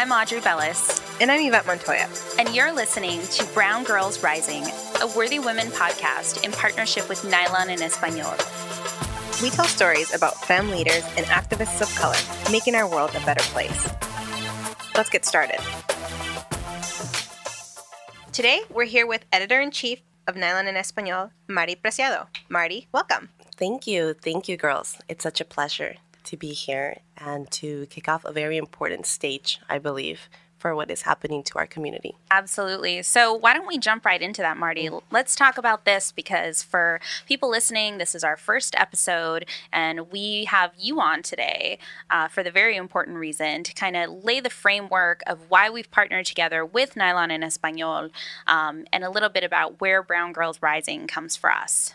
I'm Audrey Bellis. And I'm Yvette Montoya. And you're listening to Brown Girls Rising, a Worthy Women podcast in partnership with Nylon en Espanol. We tell stories about femme leaders and activists of color making our world a better place. Let's get started. Today, we're here with editor in chief of Nylon en Espanol, Marty Preciado. Marty, welcome. Thank you. Thank you, girls. It's such a pleasure to be here and to kick off a very important stage, I believe, for what is happening to our community. Absolutely. So, why don't we jump right into that, Marty? Let's talk about this because for people listening, this is our first episode, and we have you on today uh, for the very important reason to kind of lay the framework of why we've partnered together with Nylon en Espanol um, and a little bit about where Brown Girls Rising comes for us.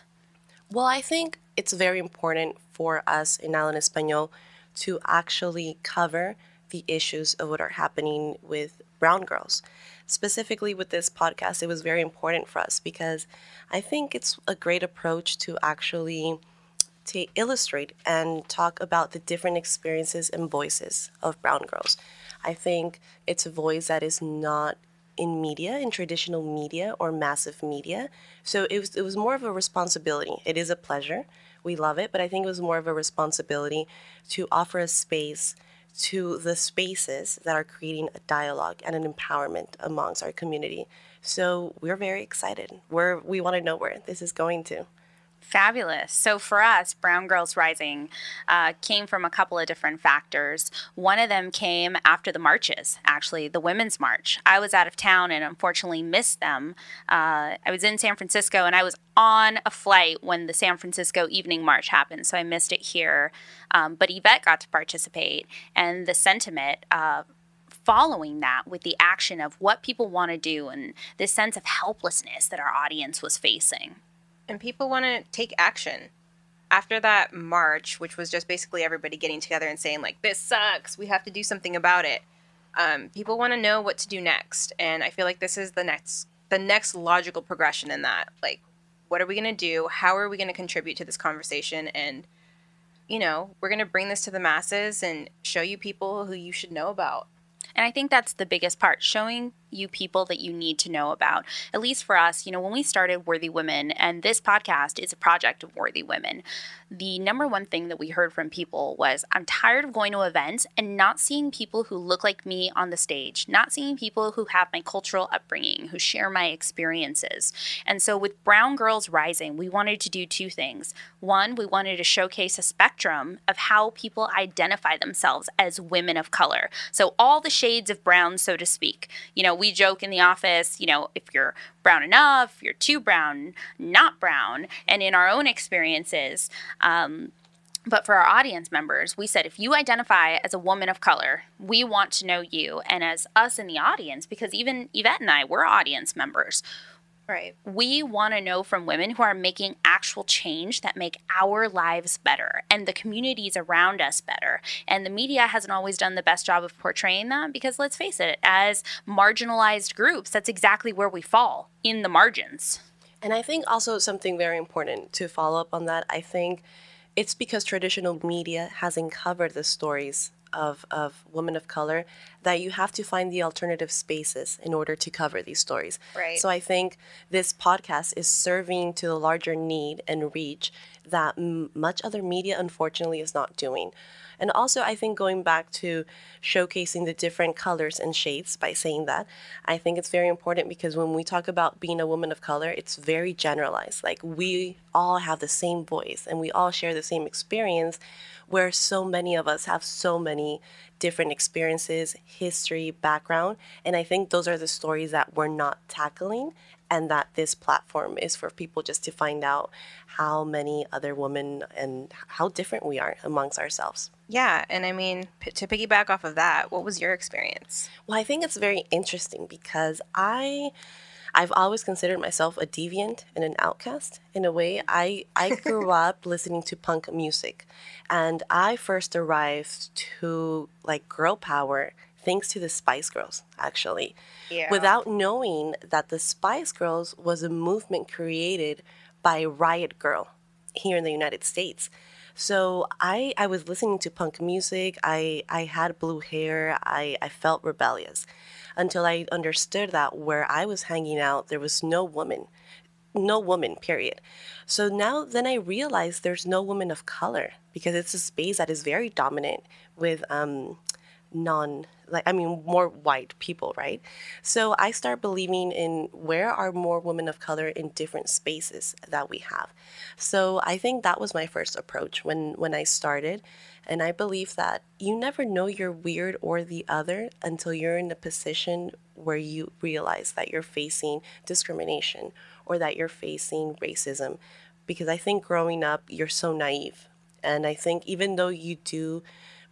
Well, I think it's very important for us in Nylon Espanol to actually cover the issues of what are happening with brown girls. Specifically with this podcast, it was very important for us because I think it's a great approach to actually to illustrate and talk about the different experiences and voices of brown girls. I think it's a voice that is not in media, in traditional media or massive media. So it was it was more of a responsibility. It is a pleasure. We love it, but I think it was more of a responsibility to offer a space to the spaces that are creating a dialogue and an empowerment amongst our community. So we're very excited. We're we want to know where this is going to. Fabulous. So for us, Brown Girls Rising uh, came from a couple of different factors. One of them came after the marches, actually, the Women's March. I was out of town and unfortunately missed them. Uh, I was in San Francisco and I was on a flight when the San Francisco Evening March happened, so I missed it here. Um, but Yvette got to participate, and the sentiment uh, following that with the action of what people want to do and this sense of helplessness that our audience was facing and people want to take action. After that march, which was just basically everybody getting together and saying like, "This sucks. We have to do something about it." Um, people want to know what to do next, and I feel like this is the next the next logical progression in that. Like, what are we going to do? How are we going to contribute to this conversation? And you know, we're going to bring this to the masses and show you people who you should know about. And I think that's the biggest part showing you people that you need to know about. At least for us, you know, when we started Worthy Women, and this podcast is a project of Worthy Women, the number one thing that we heard from people was I'm tired of going to events and not seeing people who look like me on the stage, not seeing people who have my cultural upbringing, who share my experiences. And so with Brown Girls Rising, we wanted to do two things. One, we wanted to showcase a spectrum of how people identify themselves as women of color. So all the shades of brown, so to speak. You know, we joke in the office, you know, if you're brown enough, you're too brown, not brown. And in our own experiences, um, but for our audience members, we said if you identify as a woman of color, we want to know you. And as us in the audience, because even Yvette and I, we're audience members, Right. We want to know from women who are making actual change that make our lives better and the communities around us better. And the media hasn't always done the best job of portraying that because let's face it, as marginalized groups, that's exactly where we fall in the margins. And I think also something very important to follow up on that, I think it's because traditional media hasn't covered the stories of, of women of color that you have to find the alternative spaces in order to cover these stories. Right. So I think this podcast is serving to the larger need and reach that m- much other media unfortunately is not doing. And also, I think going back to showcasing the different colors and shades by saying that, I think it's very important because when we talk about being a woman of color, it's very generalized. Like we all have the same voice and we all share the same experience, where so many of us have so many different experiences, history, background. And I think those are the stories that we're not tackling and that this platform is for people just to find out how many other women and how different we are amongst ourselves. Yeah, and I mean, p- to piggyback off of that, what was your experience? Well, I think it's very interesting because I I've always considered myself a deviant and an outcast in a way. I I grew up listening to punk music and I first arrived to like girl power thanks to the Spice Girls, actually. Yeah. Without knowing that the Spice Girls was a movement created by Riot Grrrl here in the United States. So I I was listening to punk music. I I had blue hair. I I felt rebellious until I understood that where I was hanging out there was no woman. No woman, period. So now then I realized there's no woman of color because it's a space that is very dominant with um non like I mean more white people, right? So I start believing in where are more women of color in different spaces that we have. So I think that was my first approach when when I started and I believe that you never know you're weird or the other until you're in a position where you realize that you're facing discrimination or that you're facing racism because I think growing up you're so naive and I think even though you do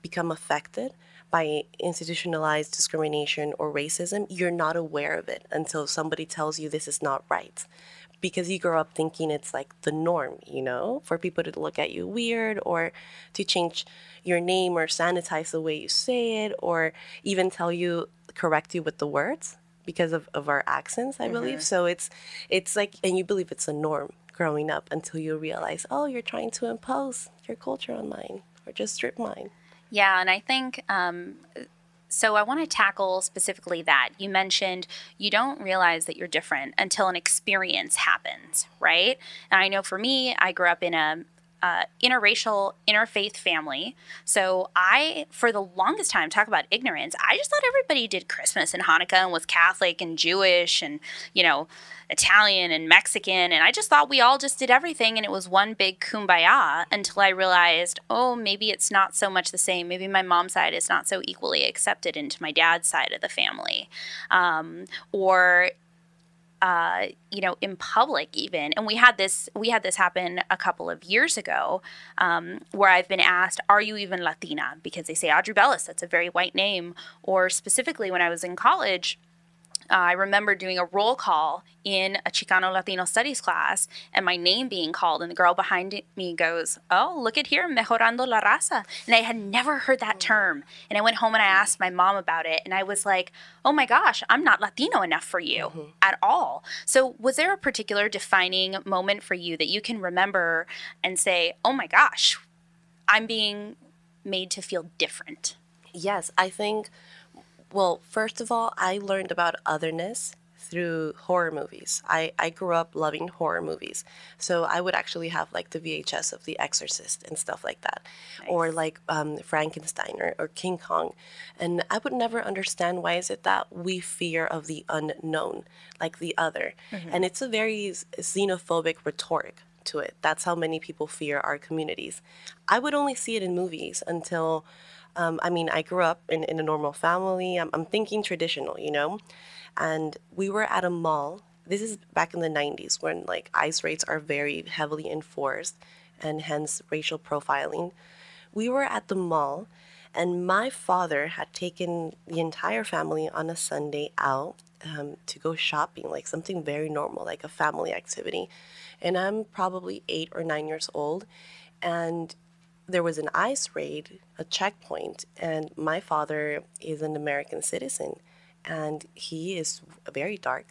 become affected by institutionalized discrimination or racism, you're not aware of it until somebody tells you this is not right. Because you grow up thinking it's like the norm, you know, for people to look at you weird or to change your name or sanitize the way you say it or even tell you, correct you with the words because of, of our accents, I believe. Mm-hmm. So it's it's like and you believe it's a norm growing up until you realize, oh, you're trying to impose your culture on mine or just strip mine. Yeah, and I think um, so. I want to tackle specifically that you mentioned you don't realize that you're different until an experience happens, right? And I know for me, I grew up in a uh, interracial, interfaith family. So I, for the longest time, talk about ignorance. I just thought everybody did Christmas and Hanukkah and was Catholic and Jewish and, you know, Italian and Mexican. And I just thought we all just did everything and it was one big kumbaya until I realized, oh, maybe it's not so much the same. Maybe my mom's side is not so equally accepted into my dad's side of the family. Um, or uh, you know, in public even. And we had this we had this happen a couple of years ago, um, where I've been asked, "Are you even Latina?" Because they say Audrey Bellis, that's a very white name. Or specifically, when I was in college, uh, I remember doing a roll call in a Chicano Latino studies class and my name being called, and the girl behind me goes, Oh, look at here, mejorando la raza. And I had never heard that term. And I went home and I asked my mom about it, and I was like, Oh my gosh, I'm not Latino enough for you mm-hmm. at all. So, was there a particular defining moment for you that you can remember and say, Oh my gosh, I'm being made to feel different? Yes, I think well, first of all, I learned about otherness through horror movies. I, I grew up loving horror movies. So I would actually have like the VHS of The Exorcist and stuff like that, nice. or like um, Frankenstein or, or King Kong. And I would never understand why is it that we fear of the unknown, like the other. Mm-hmm. And it's a very xenophobic rhetoric to it. That's how many people fear our communities. I would only see it in movies until um, I mean, I grew up in, in a normal family. I'm, I'm thinking traditional, you know? And we were at a mall. This is back in the 90s when like ICE raids are very heavily enforced and hence racial profiling. We were at the mall and my father had taken the entire family on a Sunday out um, to go shopping, like something very normal, like a family activity. And I'm probably eight or nine years old. And there was an ICE raid, a checkpoint, and my father is an American citizen, and he is very dark.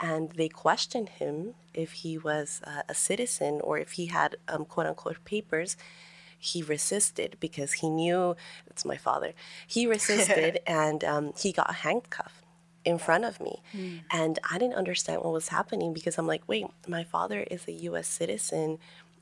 And they questioned him if he was uh, a citizen or if he had um, quote unquote papers. He resisted because he knew it's my father. He resisted and um, he got handcuffed in front of me. Mm. And I didn't understand what was happening because I'm like, wait, my father is a US citizen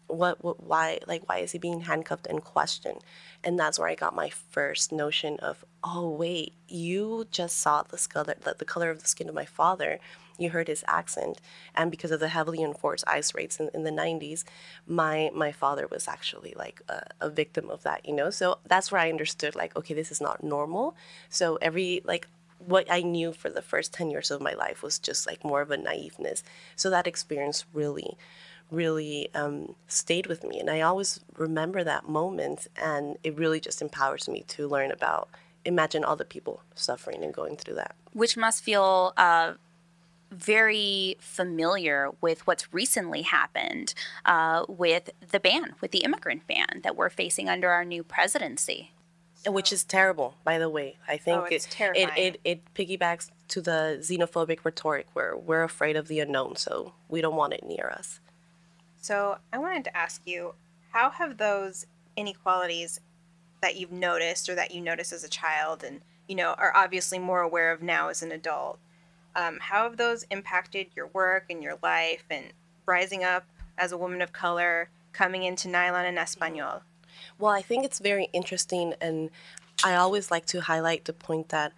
what, what why like why is he being handcuffed and questioned and that's where i got my first notion of oh wait you just saw the color the color of the skin of my father. You heard his accent. And because of the heavily enforced ICE raids in, in the 90s my my father was actually like a, a victim of that you know? So that's where i understood like okay this is not normal. So every like what I knew for the first 10 years of my life was just like more of a naiveness. So that experience really really um, stayed with me. And I always remember that moment, and it really just empowers me to learn about, imagine all the people suffering and going through that. Which must feel uh, very familiar with what's recently happened uh, with the ban, with the immigrant ban that we're facing under our new presidency. Which is terrible, by the way. I think oh, it, it, it, it piggybacks to the xenophobic rhetoric where we're afraid of the unknown, so we don't want it near us. So I wanted to ask you, how have those inequalities that you've noticed or that you noticed as a child and you know are obviously more aware of now as an adult um, how have those impacted your work and your life and rising up as a woman of color coming into Nylon en Espanol? Well i think it's very interesting and i always like to highlight the point that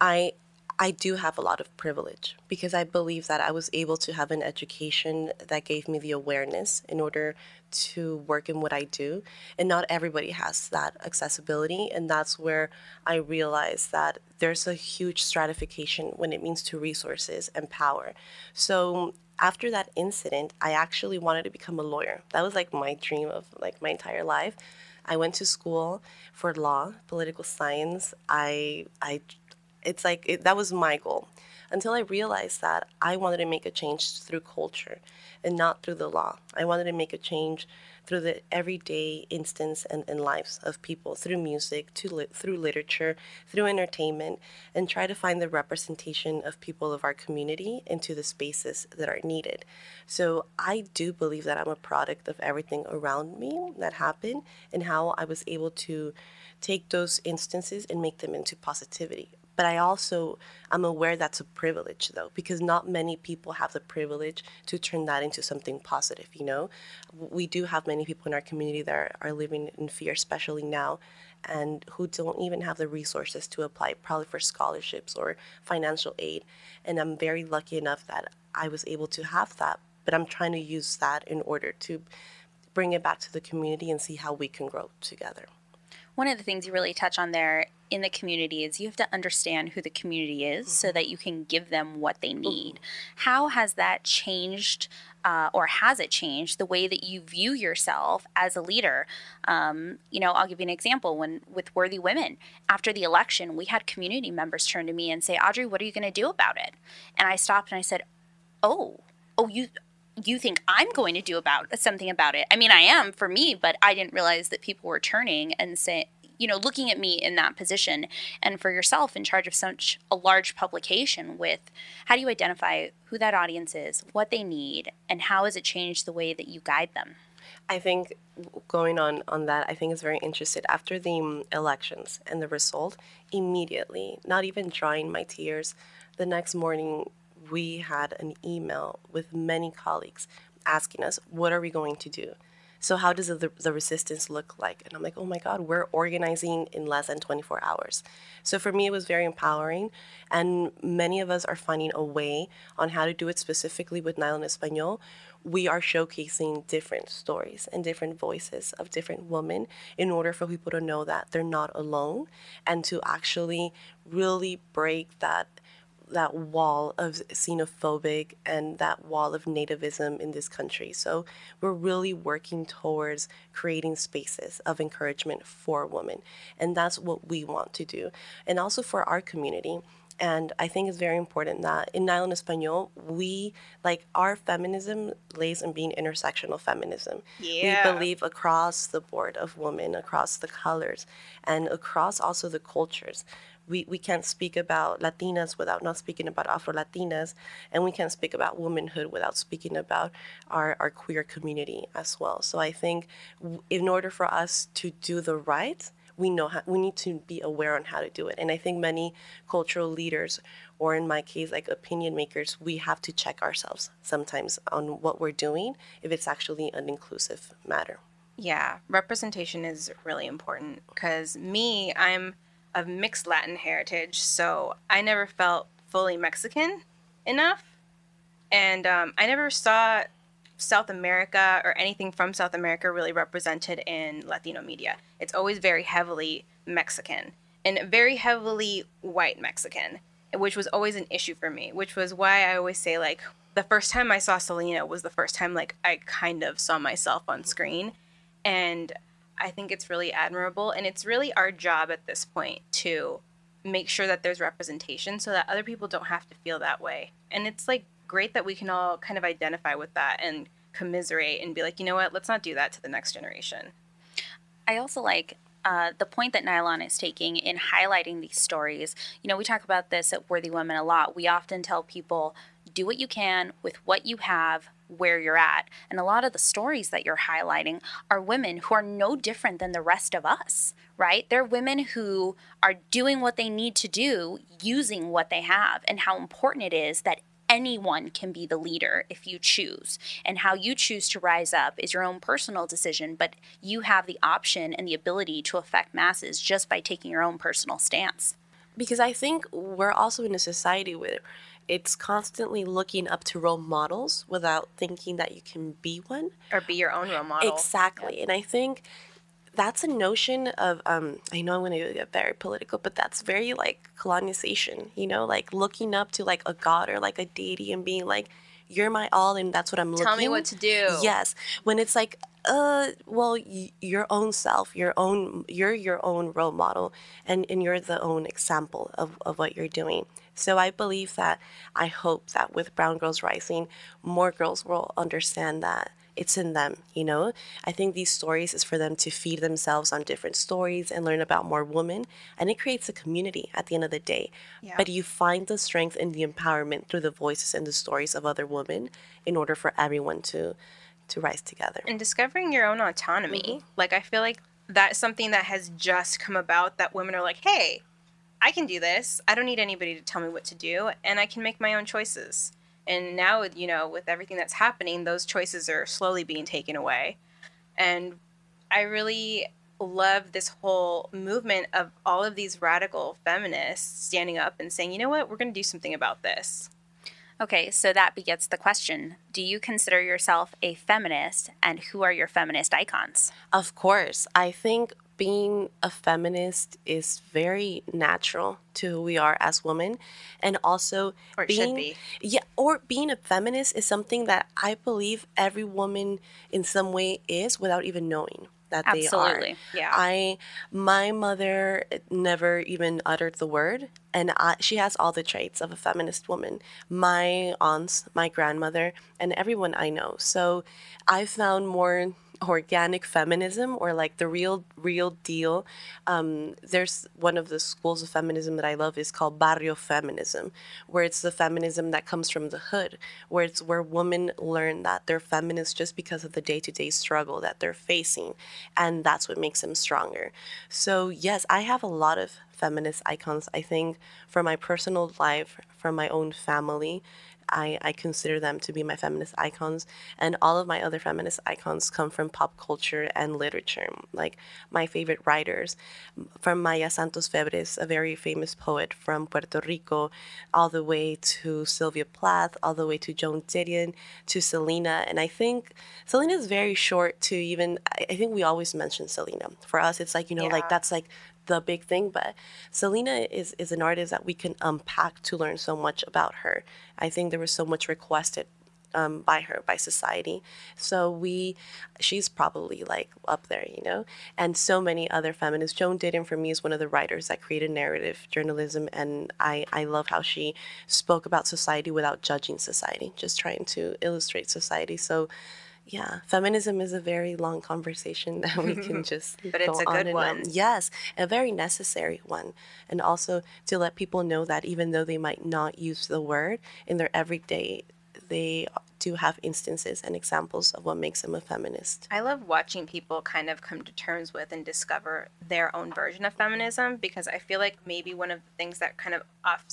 i I do have a lot of privilege because I believe that I was able to have an education that gave me the awareness in order to work in what I do. And not everybody has that accessibility. And that's where I realized that there's a huge stratification when it means to resources and power. So after that incident, I actually wanted to become a lawyer. That was like my dream of like my entire life. I went to school for law, political science. I I it's like it, that was my goal until I realized that I wanted to make a change through culture and not through the law. I wanted to make a change through the everyday instance and, and lives of people through music, to li- through literature, through entertainment, and try to find the representation of people of our community into the spaces that are needed. So I do believe that I'm a product of everything around me that happened and how I was able to take those instances and make them into positivity but I also am aware that's a privilege though, because not many people have the privilege to turn that into something positive, you know? We do have many people in our community that are, are living in fear, especially now, and who don't even have the resources to apply probably for scholarships or financial aid. And I'm very lucky enough that I was able to have that, but I'm trying to use that in order to bring it back to the community and see how we can grow together. One of the things you really touch on there in the community is you have to understand who the community is mm-hmm. so that you can give them what they need. Mm-hmm. How has that changed, uh, or has it changed the way that you view yourself as a leader? Um, you know, I'll give you an example. When with Worthy Women, after the election, we had community members turn to me and say, "Audrey, what are you going to do about it?" And I stopped and I said, "Oh, oh, you." you think I'm going to do about something about it. I mean, I am for me, but I didn't realize that people were turning and saying, you know, looking at me in that position and for yourself in charge of such a large publication with how do you identify who that audience is, what they need, and how has it changed the way that you guide them? I think going on on that, I think is very interesting. After the um, elections and the result, immediately, not even drying my tears, the next morning we had an email with many colleagues asking us, "What are we going to do?" So how does the, the resistance look like? And I'm like, oh my God, we're organizing in less than 24 hours. So for me, it was very empowering. And many of us are finding a way on how to do it specifically with Nylon Espanol. We are showcasing different stories and different voices of different women in order for people to know that they're not alone and to actually really break that that wall of xenophobic and that wall of nativism in this country. So we're really working towards creating spaces of encouragement for women. And that's what we want to do. And also for our community. And I think it's very important that in Nylon Espanol, we like our feminism lays in being intersectional feminism. Yeah. We believe across the board of women, across the colors, and across also the cultures we, we can't speak about Latinas without not speaking about Afro Latinas, and we can't speak about womanhood without speaking about our, our queer community as well. So I think in order for us to do the right, we know how, we need to be aware on how to do it. And I think many cultural leaders, or in my case, like opinion makers, we have to check ourselves sometimes on what we're doing if it's actually an inclusive matter. Yeah, representation is really important because me, I'm of mixed Latin heritage, so I never felt fully Mexican enough. And um, I never saw South America or anything from South America really represented in Latino media. It's always very heavily Mexican and very heavily white Mexican, which was always an issue for me, which was why I always say, like, the first time I saw Selena was the first time, like, I kind of saw myself on screen. And I think it's really admirable. And it's really our job at this point to make sure that there's representation so that other people don't have to feel that way. And it's like great that we can all kind of identify with that and commiserate and be like, you know what, let's not do that to the next generation. I also like uh, the point that Nylon is taking in highlighting these stories. You know, we talk about this at Worthy Women a lot. We often tell people do what you can with what you have where you're at. And a lot of the stories that you're highlighting are women who are no different than the rest of us, right? They're women who are doing what they need to do using what they have, and how important it is that anyone can be the leader if you choose. And how you choose to rise up is your own personal decision, but you have the option and the ability to affect masses just by taking your own personal stance. Because I think we're also in a society where it's constantly looking up to role models without thinking that you can be one or be your own role model. Exactly. And I think that's a notion of um, I know I'm going to get very political, but that's very like colonization. You know, like looking up to like a god or like a deity and being like, "You're my all," and that's what I'm looking. Tell me what to do. Yes, when it's like, uh, well, y- your own self, your own, you're your own role model, and and you're the own example of of what you're doing. So I believe that I hope that with Brown Girls Rising, more girls will understand that it's in them, you know? I think these stories is for them to feed themselves on different stories and learn about more women. And it creates a community at the end of the day. Yeah. But you find the strength and the empowerment through the voices and the stories of other women in order for everyone to to rise together. And discovering your own autonomy. Mm-hmm. Like I feel like that's something that has just come about that women are like, hey, I can do this. I don't need anybody to tell me what to do, and I can make my own choices. And now, you know, with everything that's happening, those choices are slowly being taken away. And I really love this whole movement of all of these radical feminists standing up and saying, you know what, we're going to do something about this. Okay, so that begets the question Do you consider yourself a feminist, and who are your feminist icons? Of course. I think being a feminist is very natural to who we are as women and also or being, be. yeah or being a feminist is something that i believe every woman in some way is without even knowing that Absolutely. they are. Absolutely. Yeah. I my mother never even uttered the word and I, she has all the traits of a feminist woman. My aunts, my grandmother, and everyone I know. So I found more organic feminism or like the real real deal um, there's one of the schools of feminism that i love is called barrio feminism where it's the feminism that comes from the hood where it's where women learn that they're feminists just because of the day-to-day struggle that they're facing and that's what makes them stronger. So yes i have a lot of feminist icons i think for my personal life from my own family I, I consider them to be my feminist icons. And all of my other feminist icons come from pop culture and literature. Like my favorite writers, from Mayra Santos Febres, a very famous poet from Puerto Rico, all the way to Sylvia Plath, all the way to Joan Didion, to Selena. And I think Selena is very short to even, I think we always mention Selena. For us, it's like, you know, yeah. like that's like the big thing, but Selena is, is an artist that we can unpack to learn so much about her. I think there was so much requested um, by her by society. So we she's probably like up there you know? And so many other feminists. Joan didion for me is one of the writers that created narrative journalism and i i love how she spoke about society without judging society just trying to illustrate society. So yeah, feminism is a very long conversation that we can just but it's a good one. On. Yes, a very necessary one, and also to let people know that even though they might not use the word in their everyday, they do have instances and examples of what makes them a feminist. I love watching people kind of come to terms with and discover their own version of feminism because I feel like maybe one of the things that kind of off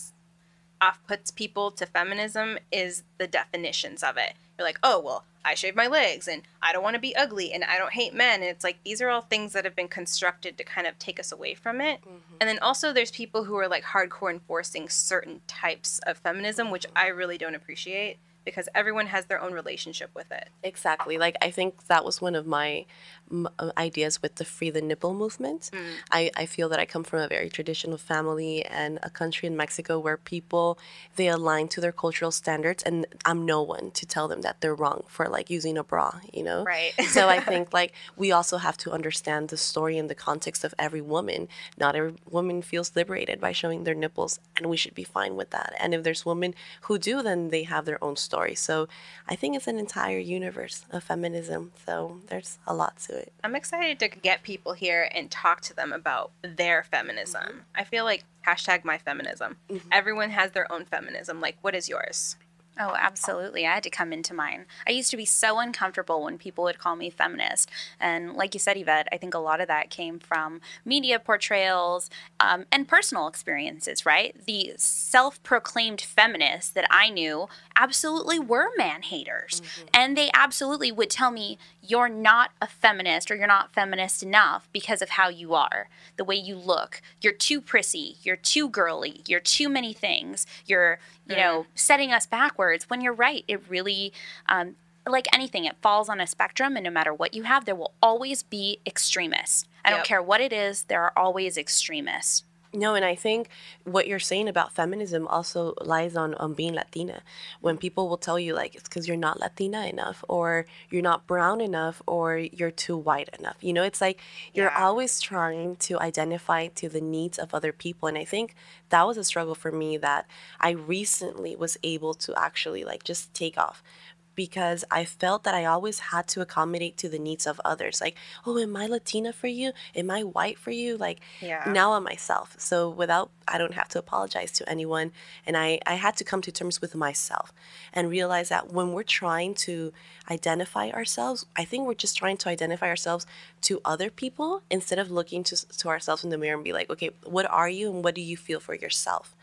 off puts people to feminism is the definitions of it. You're like, oh well, I shave my legs and I don't want to be ugly and I don't hate men. And it's like these are all things that have been constructed to kind of take us away from it. Mm-hmm. And then also there's people who are like hardcore enforcing certain types of feminism, which I really don't appreciate because everyone has their own relationship with it. Exactly. Like I think that was one of my m- uh, ideas with the free the nipple movement. Mm. I, I feel that I come from a very traditional family and a country in Mexico where people they align to their cultural standards and I'm no one to tell them that they're wrong for like using a bra, you know? Right. so I think like we also have to understand the story and the context of every woman. Not every woman feels liberated by showing their nipples and we should be fine with that. And if there's women who do then they have their own story story. So I think it's an entire universe of feminism. So there's a lot to it. I'm excited to get people here and talk to them about their feminism. Mm-hmm. I feel like hashtag my feminism. Mm-hmm. Everyone has their own feminism. Like, what is yours? Oh, absolutely. I had to come into mine. I used to be so uncomfortable when people would call me feminist. And like you said, Yvette, I think a lot of that came from media portrayals um, and personal experiences, right? The self proclaimed feminists that I knew absolutely were man haters. Mm-hmm. And they absolutely would tell me, you're not a feminist or you're not feminist enough because of how you are, the way you look. You're too prissy, you're too girly, you're too many things. You're, you mm. know, setting us backwards when you're right. It really um, like anything, it falls on a spectrum, and no matter what you have, there will always be extremists. I yep. don't care what it is, there are always extremists. No, and I think what you're saying about feminism also lies on, on being Latina. When people will tell you, like, it's because you're not Latina enough, or you're not brown enough, or you're too white enough. You know, it's like you're yeah. always trying to identify to the needs of other people. And I think that was a struggle for me that I recently was able to actually, like, just take off because I felt that I always had to accommodate to the needs of others. Like, oh, am I Latina for you? Am I white for you? Like, yeah. now I'm myself. So without, I don't have to apologize to anyone. And I, I had to come to terms with myself and realize that when we're trying to identify ourselves, I think we're just trying to identify ourselves to other people instead of looking to, to ourselves in the mirror and be like, okay, what are you and what do you feel for yourself?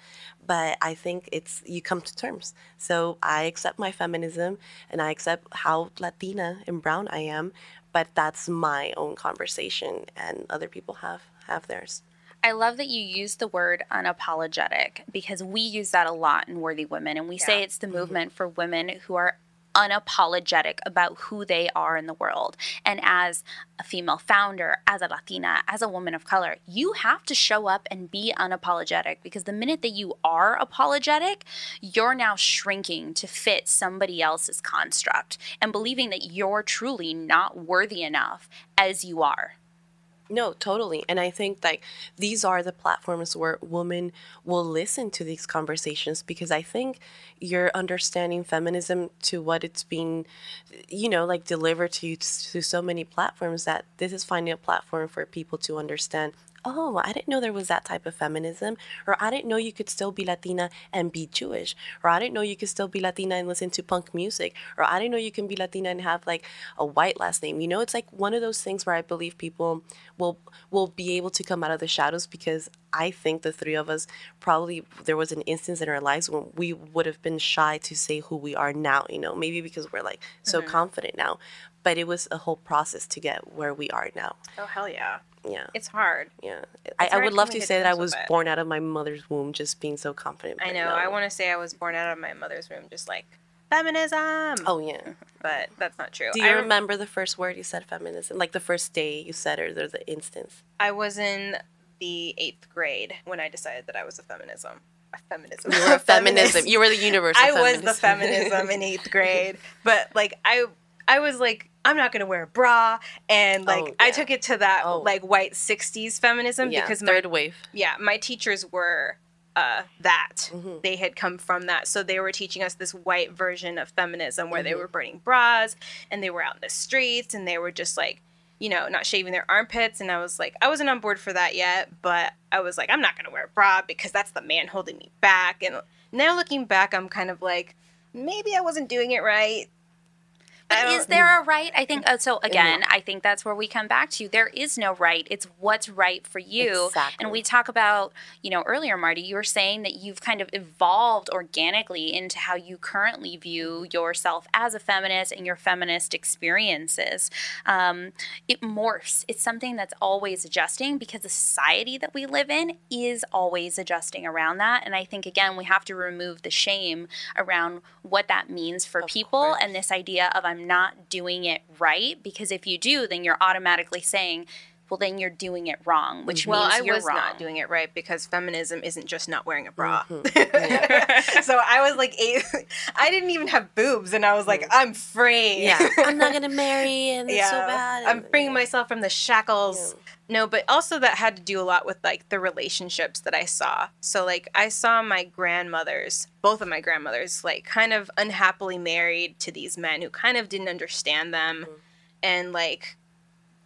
but I think it's you come to terms. So I accept my feminism and I accept how Latina and brown I am, but that's my own conversation and other people have have theirs. I love that you use the word unapologetic because we use that a lot in Worthy Women and we yeah. say it's the mm-hmm. movement mm-hmm. for women who are unapologetic about who they are in the world. And as a female founder, as a Latina, as a woman of color, you have to show up and be unapologetic because the minute that you are apologetic, you're now shrinking to fit somebody else's construct and believing that you're truly not worthy enough as you are. No, totally. And I think like these are the platforms where women will listen to these conversations because I think you're understanding feminism to what it's been, you know, like delivered to you to so many platforms that this is finding a platform for people to understand oh, I didn't know there was that type of feminism, or I didn't know you could still be Latina and be Jewish, or I didn't know you could still be Latina and listen to punk music, or I didn't know you can be Latina and have like a white last name. You know, it's like one of those things where I believe people will will be able to come out of the shadows because I think the three of us probably there was an instance in our lives when we would have been shy to say who we are now, you know, maybe because we're like so mm-hmm. confident now. But it was a whole process to get where we are now. Oh hell yeah. Yeah. It's hard. Yeah. It's I, hard I, would love to say that I was born out of my mother's womb just being so confident. I know. No. I want to say I was born out of my mother's womb just like feminism. Oh yeah. But that's not true. Do you I remember the first word you said feminism? Like the first day you said it or the instance? I was in the eighth grade when I decided that I was a feminism. A feminism. You were a feminism. You were the universe. I was the feminism in eighth grade. But like I I was like I'm not gonna wear a bra, and like oh, yeah. I took it to that oh. like white '60s feminism yeah, because third my, wave. Yeah, my teachers were uh, that mm-hmm. they had come from that, so they were teaching us this white version of feminism where mm-hmm. they were burning bras and they were out in the streets and they were just like you know, not shaving their armpits. And I was like, I wasn't on board for that yet, but I was like, I'm not going to wear a bra because that's the man holding me back. And now looking back, I'm kind of like, maybe I wasn't doing it right. But is there a right? I think uh, so. Again, I think that's where we come back to. There is no right. It's what's right for you. Exactly. And we talk about, you know, earlier, Marty, you were saying that you've kind of evolved organically into how you currently view yourself as a feminist and your feminist experiences. Um, it morphs. It's something that's always adjusting because the society that we live in is always adjusting around that. And I think again, we have to remove the shame around what that means for of people course. and this idea of I'm not doing it right. Because if you do, then you're automatically saying, well, then you're doing it wrong, which well, means you're I was wrong. not doing it right because feminism isn't just not wearing a bra. Mm-hmm. so I was like, eight, I didn't even have boobs, and I was like, mm. I'm free. Yeah, I'm not gonna marry, and yeah. it's so bad. I'm freeing yeah. myself from the shackles. Yeah. No, but also that had to do a lot with like the relationships that I saw. So like I saw my grandmothers, both of my grandmothers, like kind of unhappily married to these men who kind of didn't understand them, mm-hmm. and like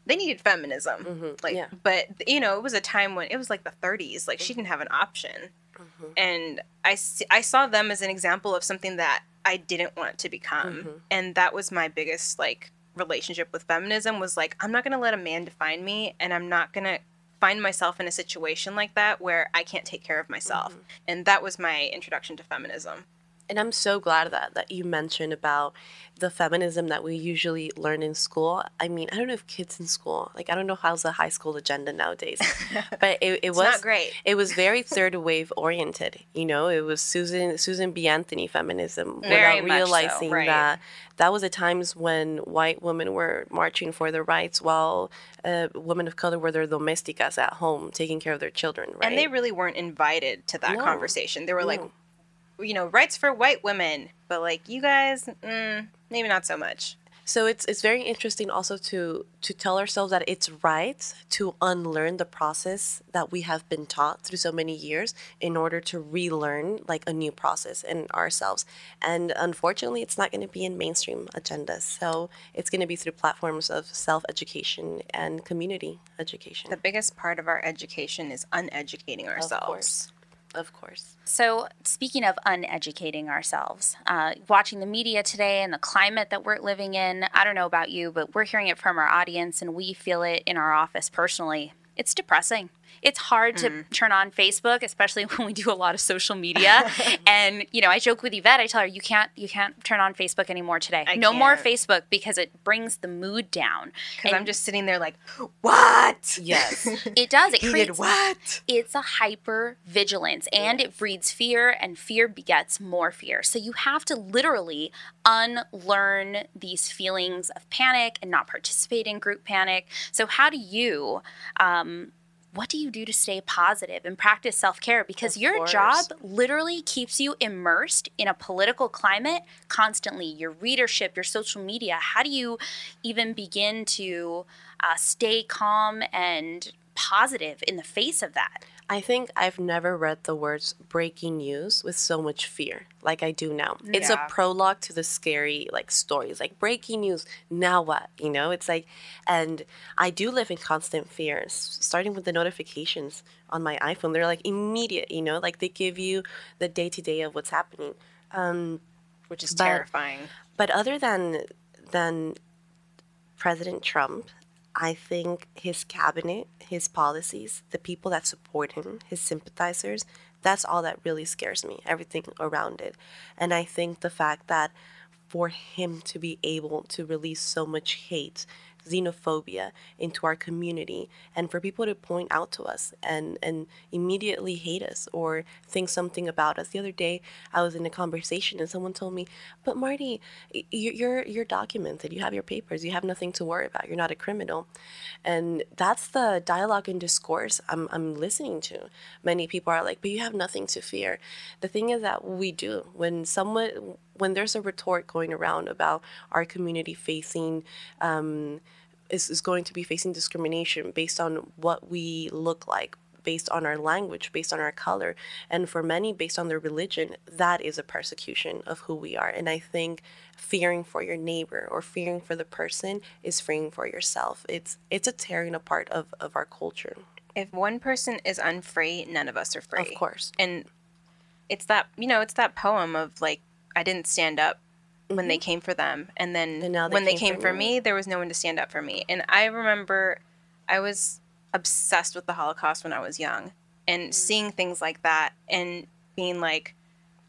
they needed feminism. Mm-hmm. Like, yeah. but you know, it was a time when it was like the 30s. Like, mm-hmm. she didn't have an option, mm-hmm. and I I saw them as an example of something that I didn't want to become. And that was my biggest like relationship with feminism was like I'm not going to let a man define me and I'm not going to find myself in a situation like that where I can't take care of myself. And that was my introduction to feminism. And I'm so glad that that you mentioned about the feminism that we usually learn in school. I mean, I don't know if kids in school, like I don't know how's the high school agenda nowadays, but it, it was not great. It was very third wave oriented. You know, it was Susan Susan B. Anthony feminism Very without much so, realizing right. that that was the times when white women were marching for their rights, while uh, women of color were their domesticas at home, taking care of their children. Right? And they really weren't invited to that No. conversation. They were like, No. You know, rights for white women, but like you guys, mm, maybe not so much. So it's it's very interesting also to to tell ourselves that it's right to unlearn the process that we have been taught through so many years in order to relearn like a new process in ourselves. And unfortunately, it's not going to be in mainstream agendas. So it's going to be through platforms of self-education and community education. The biggest part of our education is uneducating of ourselves. Of course. So, speaking of uneducating ourselves, uh, watching the media today and the climate that we're living in, I don't know about you, but we're hearing it from our audience and we feel it in our office personally. It's depressing. It's hard to Mm. turn on Facebook, especially when we do a lot of social media. and you know, I joke with Yvette. I tell her you can't you can't turn on Facebook anymore today. I no more can't. Facebook because it brings the mood down. Because I'm just sitting there like, what? Yes. it does. It He creates did what? it's a hyper vigilance and it breeds fear and fear begets more fear so you have to literally unlearn these feelings of panic and not participate in group panic so how do you um, what do you do to stay positive and practice self-care because Of your course. job literally keeps you immersed in a political climate constantly your readership your social media how do you even begin to uh, stay calm and positive in the face of that I think I've never read the words breaking news with so much fear like I do now. It's a prologue to the scary like stories, like breaking news, now what? You know, it's like and I do live in constant fear, starting with the notifications on my iPhone. They're like immediate, you know, like they give you the day to day of what's happening. Um Which is But- terrifying. but other than than President Trump, I think his cabinet, his policies, the people that support him, his sympathizers, that's all that really scares me, everything around it. And I think the fact that for him to be able to release so much hate, xenophobia into our community and for people to point out to us and and immediately hate us or think something about us. The other day i was in a conversation and someone told me but marty you're you're documented. You have your papers. You have nothing to worry about. You're not a criminal. And that's the dialogue and discourse i'm, I'm listening to. Many people are like but you have nothing to fear. The thing is that we do. When someone when there's a retort going around about our community facing um, is, is going to be facing discrimination based on what we look like based on our language based on our color. And for many based on their religion that is a persecution of who we are. And i think fearing for your neighbor or fearing for the person is fearing for yourself. It's it's a tearing apart of, of our culture. If one person is unfree, none of us are free. of course. And it's that, you know, it's that poem of like, I didn't stand up when they came for them. And then Mm-hmm. And they when they came for for me. me, there was no one to stand up for me. And I remember I was obsessed with the Holocaust when I was young and seeing things like that and being like,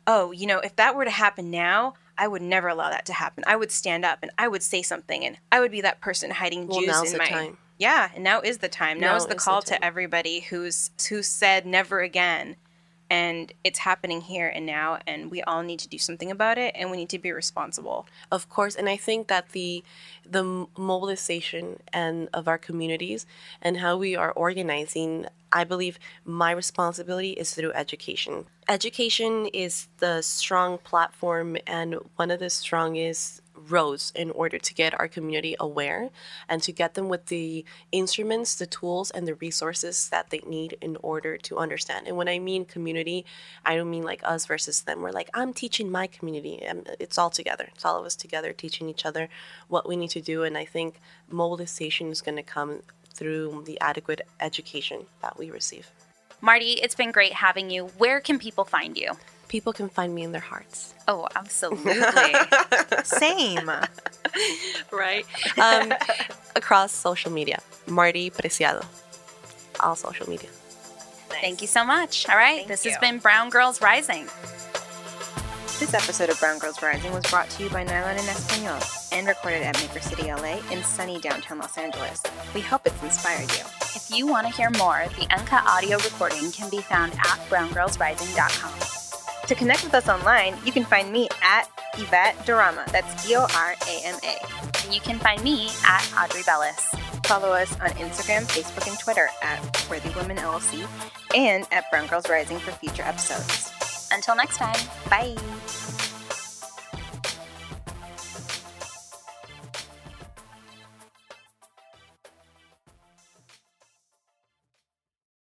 oh, you know, if that were to happen now, I would never allow that to happen. I would stand up and I would say something and I would be that person hiding Well, Jews in the my time. Yeah, and now is the time. Now Now is the is call time. to everybody who's who said never again. And it's happening here and now and we all need to do something about it and we need to be responsible. of course and i think that the the mobilization and of our communities and how we are organizing i believe my responsibility is through education education is the strong platform and one of the strongest roads in order to get our community aware and to get them with the instruments, the tools, and the resources that they need in order to understand. And when I mean community, I don't mean like us versus them. We're like, I'm teaching my community. It's all together. It's all of us together teaching each other what we need to do. And I think mobilization is going to come through the adequate education that we receive. Marty, it's been great having you. Where can people find you? People can find me in their hearts. Oh, absolutely. Same. right? Um, across social media. Marty Preciado. All social media. Thank you so much. All right, Thank this you. has been Brown Girls Rising. This episode of Brown Girls Rising was brought to you by Nylon en Espanol and recorded at Maker City, LA, in sunny downtown Los Angeles. We hope it's inspired you. If you want to hear more, the uncut audio recording can be found at browngirlsrising.com. To connect with us online, you can find me at Yvette Dorama. That's D O R A M A. And you can find me at Audrey Bellis. Follow us on Instagram, Facebook, and Twitter at Worthy Women LLC and at Brown Girls Rising for future episodes. Until next time. Bye.